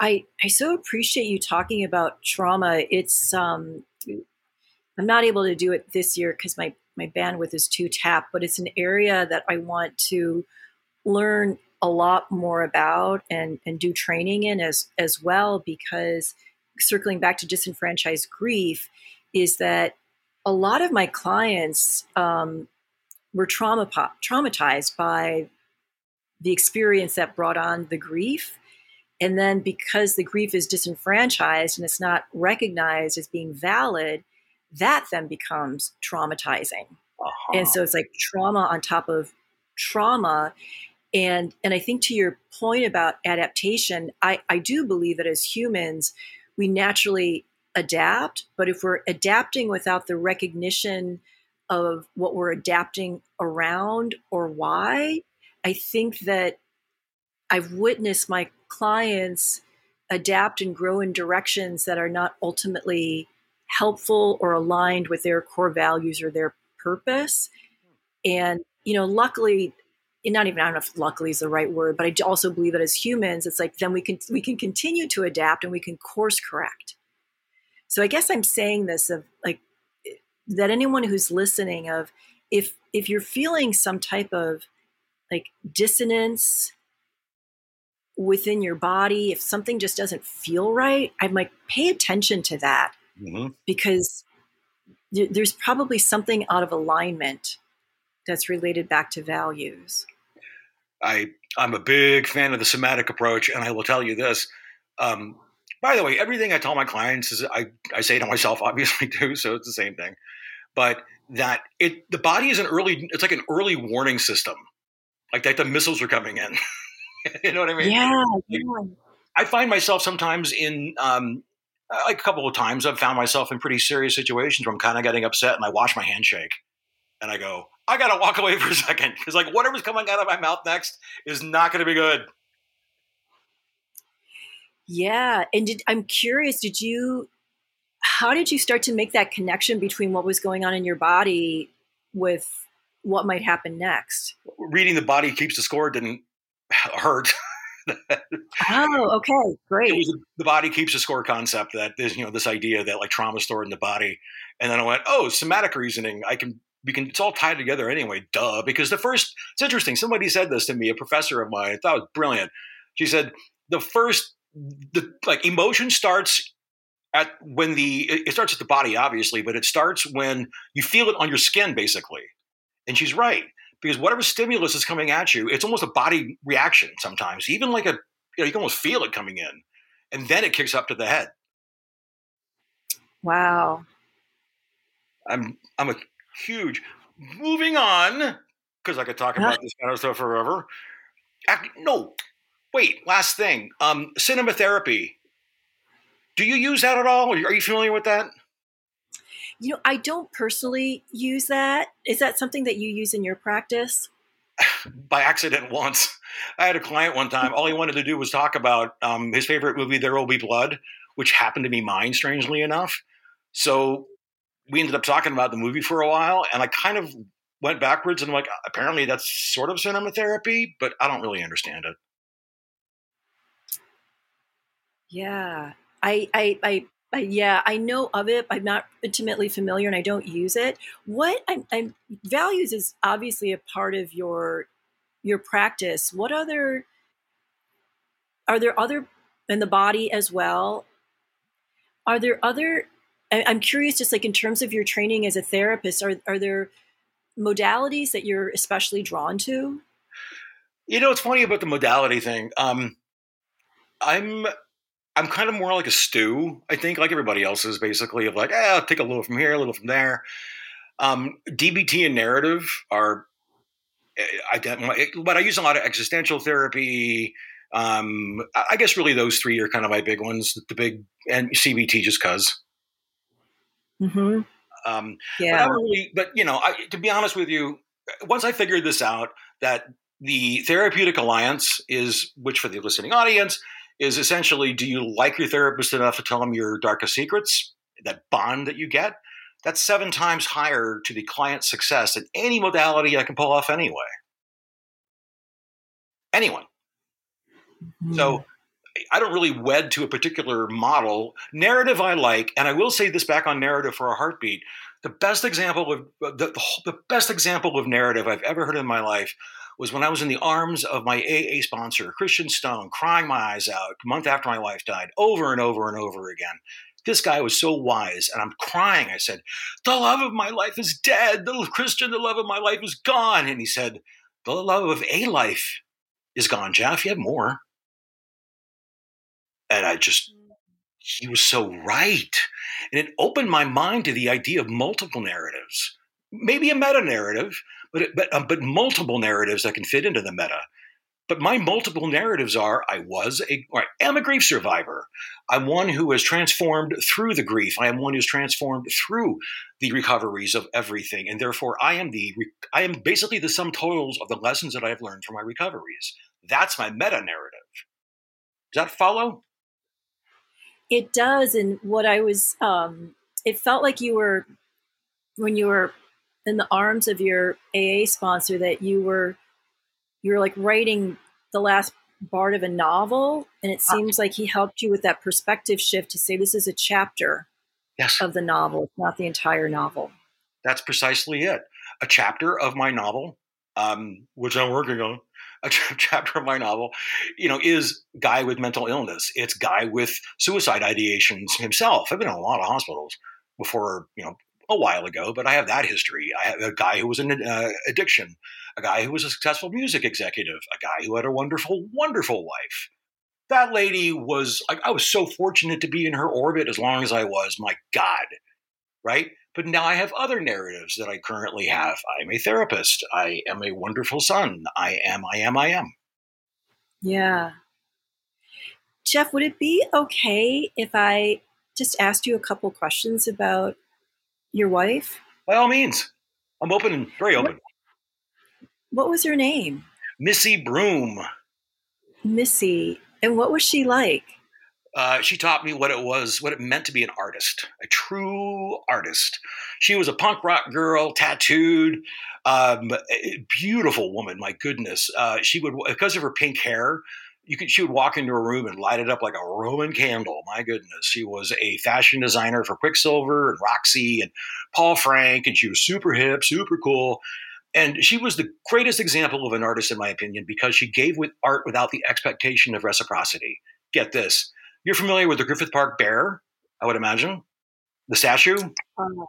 I, I so appreciate you talking about trauma. It's um, I'm not able to do it this year because my my bandwidth is too tapped, but it's an area that I want to learn a lot more about and and do training in as as well because circling back to disenfranchised grief is that a lot of my clients um, were trauma traumatized by the experience that brought on the grief. And then because the grief is disenfranchised and it's not recognized as being valid that then becomes traumatizing. Uh-huh. And so it's like trauma on top of trauma. And and I think to your point about adaptation, I, I do believe that as humans, we naturally adapt, but if we're adapting without the recognition of what we're adapting around or why, I think that I've witnessed my clients adapt and grow in directions that are not ultimately helpful or aligned with their core values or their purpose. And, you know, luckily, not even I don't know if luckily is the right word, but I also believe that as humans, it's like then we can we can continue to adapt and we can course correct. So I guess I'm saying this of like that anyone who's listening of if if you're feeling some type of like dissonance within your body, if something just doesn't feel right, I'm like pay attention to that mm-hmm. because there's probably something out of alignment that's related back to values. I I'm a big fan of the somatic approach, and I will tell you this. Um, by the way, everything I tell my clients is I, I say to myself, obviously too, so it's the same thing. But that it the body is an early it's like an early warning system, like that the missiles are coming in. you know what I mean? Yeah, yeah. I find myself sometimes in um, Uh, like a couple of times I've found myself in pretty serious situations where I'm kind of getting upset and I wash my handshake and I go, I gotta walk away for a second because like whatever's coming out of my mouth next is not going to be good. Yeah, and did, I'm curious. Did you? How did you start to make that connection between what was going on in your body with what might happen next? Reading the body keeps the score didn't hurt. Oh, okay, great. It was the body keeps a score concept that there's you know this idea that like trauma stored in the body, and then I went, oh, somatic reasoning. I can we can it's all tied together anyway. Duh. Because the first it's interesting. Somebody said this to me, a professor of mine. I thought it was brilliant. She said the first the like emotion starts at when the it starts at the body obviously, but it starts when you feel it on your skin basically. And she's right because whatever stimulus is coming at you, it's almost a body reaction sometimes. Even like a you, know, you can almost feel it coming in, and then it kicks up to the head. Wow. I'm I'm a huge. Moving on, because I could talk about this kind of stuff forever. No, wait. Last thing. Um, cinema therapy. Do you use that at all? Are you familiar with that? You know, I don't personally use that. Is that something that you use in your practice? By accident once. I had a client one time. All he wanted to do was talk about um, his favorite movie, There Will Be Blood, which happened to be mine, strangely enough. So we ended up talking about the movie for a while, and I kind of went backwards and I'm like, apparently that's sort of cinema therapy, but I don't really understand it. Yeah, I, I, I, I yeah, I know of it. I'm not intimately familiar, and I don't use it. What I'm, I'm values is obviously a part of your your practice. What other are there other in the body as well? Are there other I'm curious, just like in terms of your training as a therapist, are are there modalities that you're especially drawn to? You know, it's funny about the modality thing. Um, I'm I'm kind of more like a stew. I think, like everybody else is, basically of like, eh, I'll take a little from here, a little from there. Um, DBT and narrative are, eh, I, but I use a lot of existential therapy. Um, I guess really those three are kind of my big ones. The big and CBT just cause. Mm-hmm. Um, yeah. But, really, but you know, I, to be honest with you, once I figured this out, that the therapeutic alliance is, which for the listening audience, is essentially do you like your therapist enough to tell them your darkest secrets? That bond that you get, that's seven times higher to the client's success than any modality I can pull off anyway. Anyone. Mm-hmm. So I don't really wed to a particular model. Narrative I like, and I will say this back on narrative for a heartbeat. The best example of the, the, the, best example of narrative I've ever heard in my life was when I was in the arms of my AA sponsor, Christian Stone, crying my eyes out a month after my wife died, over and over and over again. This guy was so wise, and I'm crying. I said, The love of my life is dead. The Christian, the love of my life is gone. And he said, The love of a life is gone, Jeff. You have more. And I just, he was so right. And it opened my mind to the idea of multiple narratives, maybe a meta narrative, but, but, um, but multiple narratives that can fit into the meta. but my multiple narratives are I was a, or I am a grief survivor. I'm one who has transformed through the grief. I am one who's transformed through the recoveries of everything. And therefore, I am the, I am basically the sum totals of the lessons that I've learned from my recoveries. That's my meta narrative. Does that follow? It does. And what I was, um, it felt like you were, when you were in the arms of your AA sponsor, that you were you're like writing the last part of a novel and it seems like he helped you with that perspective shift to say this is a chapter yes. of the novel it's not the entire novel. That's precisely it. A chapter of my novel um, which i'm working on a chapter of my novel you know is guy with mental illness. It's guy with suicide ideations himself. I've been in a lot of hospitals before you know a while ago, but I have that history. I have a guy who was in uh, addiction, a guy who was a successful music executive, a guy who had a wonderful, wonderful wife. That lady was, I, I was so fortunate to be in her orbit as long as I was. My God, right? But now I have other narratives that I currently have. I'm a therapist. I am a wonderful son. I am, I am, I am. Yeah. Jeff, would it be okay if I just asked you a couple questions about your wife? By all means. I'm open and very open. What, what was her name? Missy Broom. Missy. And what was she like? Uh, she taught me what it was, what it meant to be an artist, a true artist. She was a punk rock girl, tattooed, um, beautiful woman. My goodness, uh, she would because of her pink hair you could she would walk into a room and light it up like a Roman candle. My goodness, she was a fashion designer for Quiksilver and Roxy and Paul Frank, and she was super hip, super cool. And she was the greatest example of an artist, in my opinion, because she gave with art without the expectation of reciprocity. Get this: you're familiar with the Griffith Park Bear, I would imagine, the statue. Uh,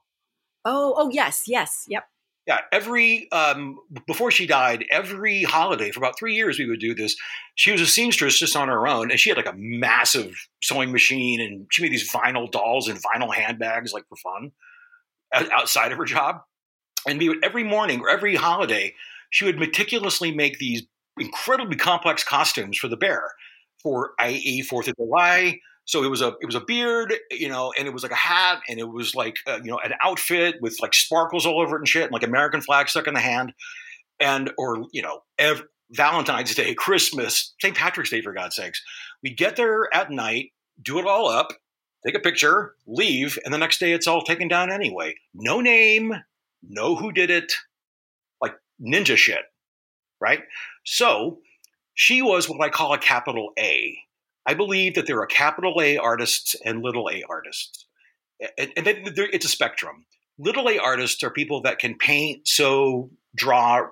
oh, oh yes, yes, yep. Yeah, every um, before she died, every holiday for about three years we would do this. She was a seamstress just on her own, and she had like a massive sewing machine, and she made these vinyl dolls and vinyl handbags like for fun outside of her job. And we would every morning or every holiday, she would meticulously make these incredibly complex costumes for the bear for i.e. Fourth of July, so it was a it was a beard, you know, and it was like a hat, and it was like uh, you know an outfit with like sparkles all over it and shit, and like American flag stuck in the hand, and or you know ev- Valentine's Day, Christmas, St. Patrick's Day, for God's sakes. We get there at night, do it all up, take a picture, leave, and the next day it's all taken down anyway. No name, no who did it, like ninja shit, right? So she was what I call a capital A I believe that there are capital A artists and little a artists. And, and it's a spectrum. Little a artists are people that can paint, sew, draw,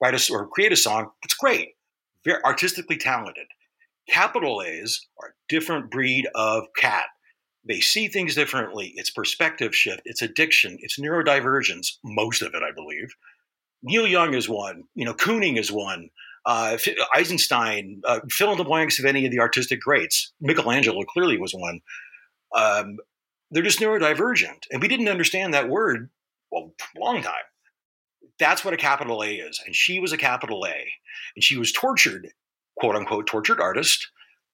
write a, or create a song. It's great. Very artistically talented. Capital A's are a different breed of cat. They see things differently. It's perspective shift. It's addiction. It's neurodivergence. Most of it, I believe. Neil Young is one. You know, Kooning is one uh, Eisenstein, uh, fill in the blanks of any of the artistic greats. Michelangelo clearly was one. Um, they're just neurodivergent, and we didn't understand that word well a long time. That's what a capital A is, and she was a capital A, and she was tortured, quote unquote, tortured artist,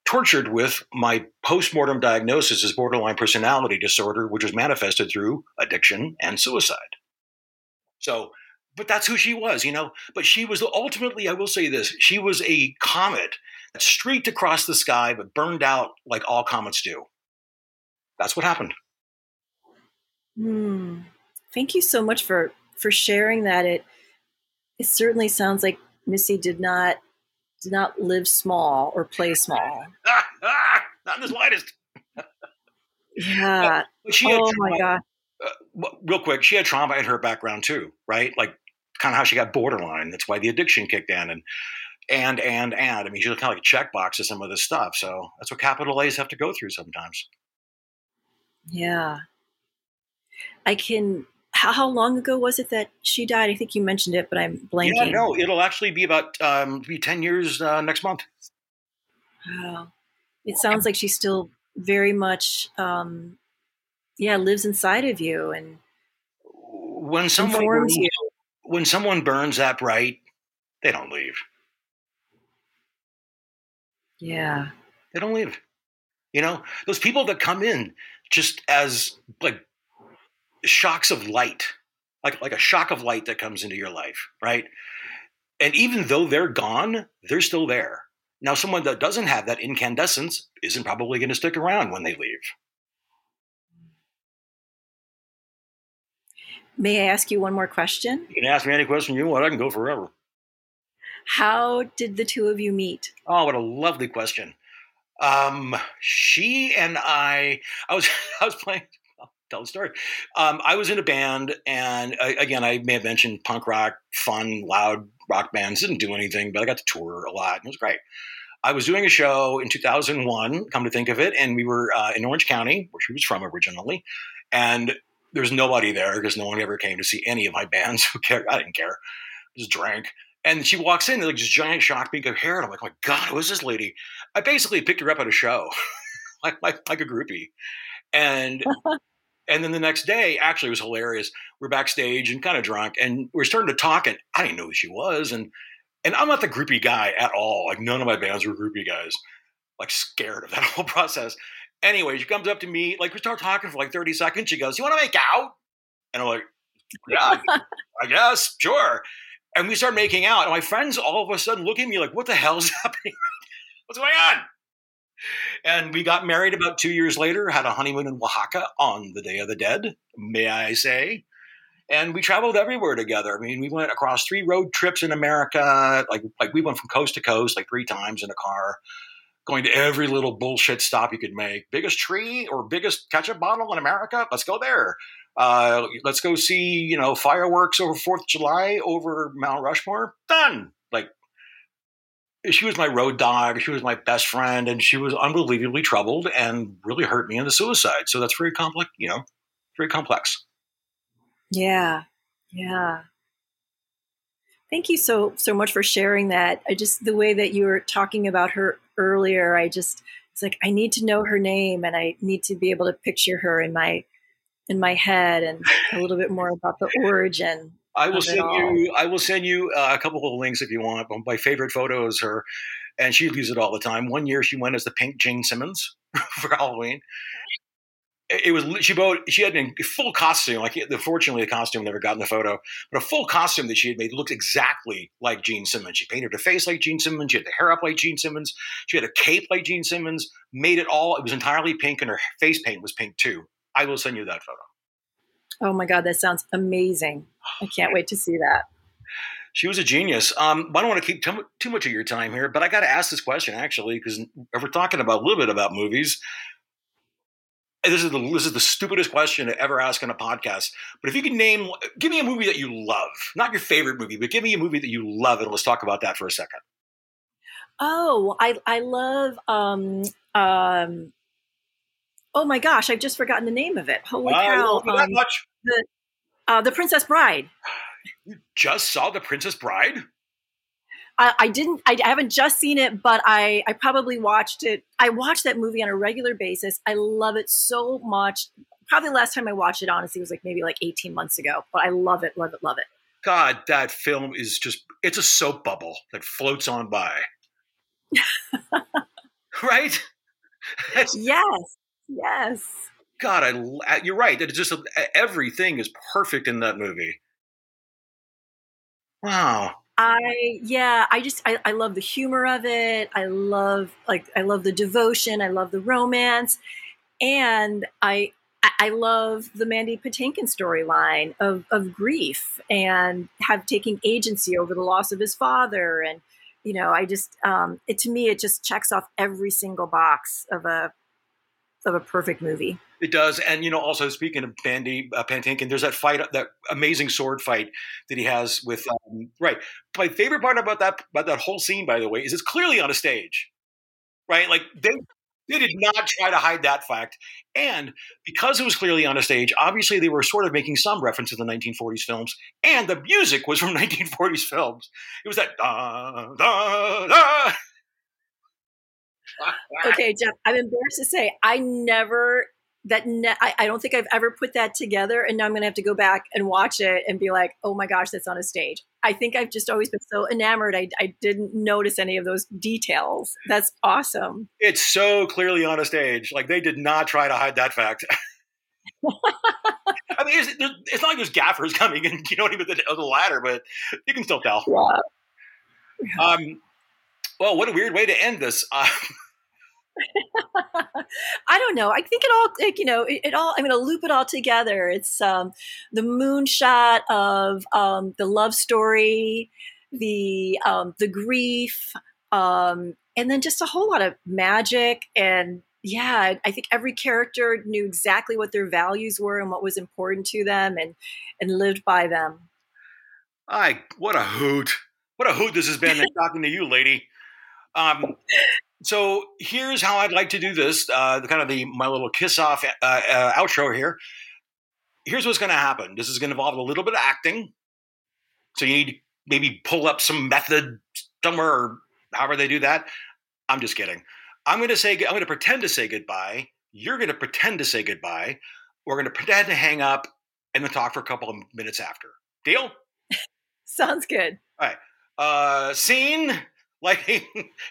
tortured with my postmortem diagnosis as borderline personality disorder, which was manifested through addiction and suicide. So but that's who she was, you know. But she was ultimately, I will say this, she was a comet that streaked across the sky but burned out like all comets do. That's what happened. Hmm. Thank you so much for for sharing that. It it certainly sounds like Missy did not did not live small or play small. not in the slightest. yeah. oh my god. Uh, real quick, she had trauma in her background too, right? Like kind of how she got borderline. That's why the addiction kicked in, and and and and. I mean, she's kind of like a checkbox of some of this stuff. So that's what capital A's have to go through sometimes. Yeah, I can. How, how long ago was it that she died? I think you mentioned it, but I'm blanking. Yeah, no, it'll actually be about um, be ten years uh, next month. Wow, it sounds like she's still very much, um, yeah, lives inside of you and when someone informs you when someone burns that bright, they don't leave. Yeah. They don't leave. You know, those people that come in just as like shocks of light, like like a shock of light that comes into your life, right? And even though they're gone, they're still there. Now, someone that doesn't have that incandescence isn't probably going to stick around when they leave. May I ask you one more question? You can ask me any question you want. I can go forever. How did the two of you meet? Oh, what a lovely question. Um, she and I, I was, I was playing. I'll tell the story. Um, I was in a band, and uh, again, I may have mentioned punk rock, fun, loud rock bands. Didn't do anything, but I got to tour a lot, and it was great. I was doing a show in 2001, come to think of it, and we were uh, in Orange County, where she was from originally, and there was nobody there because no one ever came to see any of my bands. Who cared? I didn't care. Just drank. And she walks in, like this giant shock pink of hair, and I'm like, oh my God, who is this lady? I basically picked her up at a show, like, like like a groupie. And and then the next day, actually, it was hilarious. We're backstage and kind of drunk, and we're starting to talk, and I didn't know who she was, and and I'm not the groupie guy at all. Like none of my bands were groupie guys. Like scared of that whole process. Anyway, she comes up to me, like we start talking for like 30 seconds. She goes, "You want to make out?" And I'm like, "Yeah, I guess, sure." And we start making out, and my friends all of a sudden look at me like, "What the hell's happening? What's going on?" And we got married about two years later. Had a honeymoon in Oaxaca on the Day of the Dead, may I say? And we traveled everywhere together. I mean, we went across three road trips in America. Like, like we went from coast to coast, like three times in a car going to every little bullshit stop you could make. Biggest tree or biggest ketchup bottle in America? Let's go there. Uh, let's go see, you know, fireworks over Fourth of July over Mount Rushmore. Done. Like, she was my road dog. She was my best friend, and she was unbelievably troubled and really hurt me into suicide. So that's very complex. You know, very complex. Yeah, yeah. Thank you so so much for sharing that. I just the way that you were talking about her earlier, I just it's like I need to know her name and I need to be able to picture her in my in my head and a little bit more about the origin. I will send you. I will send you uh, a couple of links if you want. My favorite photo is her, and she uses it all the time. One year she went as the pink Gene Simmons for Halloween, it was she bought she had a full costume like unfortunately the costume never got in the photo but a full costume that she had made looked exactly like gene simmons. She painted her face like gene simmons she had the hair up like gene simmons she had a cape like gene simmons made it all it was entirely pink and her face paint was pink too. I will send you that photo. Oh my god that sounds amazing. I can't wait to see that. She was a genius. Um, I don't want to keep too, too much of your time here, but I got to ask this question actually because we're talking about a little bit about movies this is the this is the stupidest question to ever ask on a podcast. But if you could name, give me a movie that you love, not your favorite movie, but give me a movie that you love, and let's talk about that for a second. Oh, I I love um um. Oh my gosh, I've just forgotten the name of it. Holy uh, cow! Um, that much. The uh, the Princess Bride. You just saw the Princess Bride. I, I didn't. I, I, haven't just seen it, but I I probably watched it. I watch that movie on a regular basis. I love it so much. Probably the last time I watched it, honestly, was like maybe like eighteen months ago. But I love it, love it, love it. God, that film is just—it's a soap bubble that floats on by. right? yes. Yes. God, I, you're right. It's just everything is perfect in that movie. Wow. I yeah, I just I, I love the humor of it. I love like I love the devotion. I love the romance, and I I love the Mandy Patinkin storyline of of grief and have taking agency over the loss of his father, and you know I just um, it to me it just checks off every single box of a of a perfect movie. It does, and you know, also speaking of Bandy uh, Patinkin, there's that fight, that amazing sword fight that he has with. Um, right, my favorite part about that about that whole scene, by the way, is it's clearly on a stage, right? Like they they did not try to hide that fact, and because it was clearly on a stage, obviously they were sort of making some reference to the 1940s films, and the music was from 1940s films. It was that da da da okay, Jeff, I'm embarrassed to say I never that ne- I, I don't think I've ever put that together, and now I'm going to have to go back and watch it and be like, oh my gosh, that's on a stage. I think I've just always been so enamored. I, I didn't notice any of those details. That's awesome. It's so clearly on a stage. Like they did not try to hide that fact. I mean, it's, it's, not like there's gaffers coming and you know mean the, the ladder, but you can still tell. Yeah. Um, well, what a weird way to end this. Uh, I don't know. I think it all, like, you know, it, it all. I'm going to loop it all together. It's um, the moonshot of um, the love story, the um, the grief, um, and then just a whole lot of magic. And yeah, I think every character knew exactly what their values were and what was important to them, and and lived by them. I what a hoot! What a hoot this has been talking to you, lady. Um, so here's how I'd like to do this. Uh, the kind of the my little kiss off uh, uh, outro here. Here's what's going to happen. This is going to involve a little bit of acting. So you need to maybe pull up some method somewhere, or however they do that. I'm just kidding. I'm going to say I'm going to pretend to say goodbye. You're going to pretend to say goodbye. We're going to pretend to hang up and then talk for a couple of minutes after. Deal? Sounds good. All right. Uh, scene, lighting,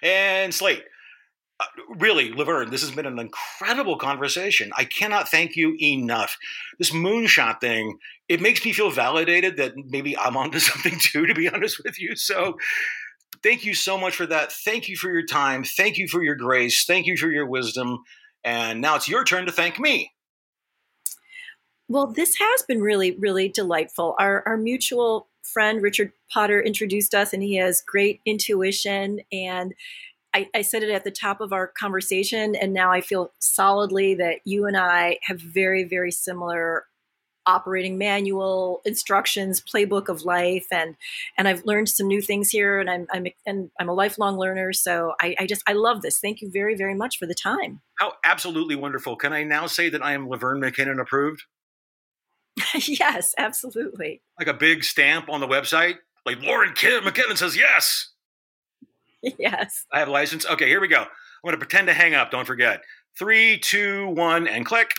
and slate. Uh, really, Laverne, this has been an incredible conversation. I cannot thank you enough. This moonshot thing, it makes me feel validated that maybe I'm onto something too, to be honest with you. So thank you so much for that. Thank you for your time. Thank you for your grace. Thank you for your wisdom. And now it's your turn to thank me. Well, this has been really, really delightful. Our, our mutual friend, Richard Potter, introduced us, and he has great intuition. And I, I, said it at the top of our conversation, and now I feel solidly that you and I have very, very similar operating manual instructions playbook of life and and i've learned some new things here and i'm i'm and i'm a lifelong learner so I, I just i love this. Thank you very very much for the time. How absolutely wonderful. Can i now say that i am laverne mckinnon approved? Yes absolutely. Like a big stamp on the website? Like lauren kim mckinnon says yes Yes. I have a license. Okay, here we go. I'm going to pretend to hang up. Don't forget. Three, two, one, and click.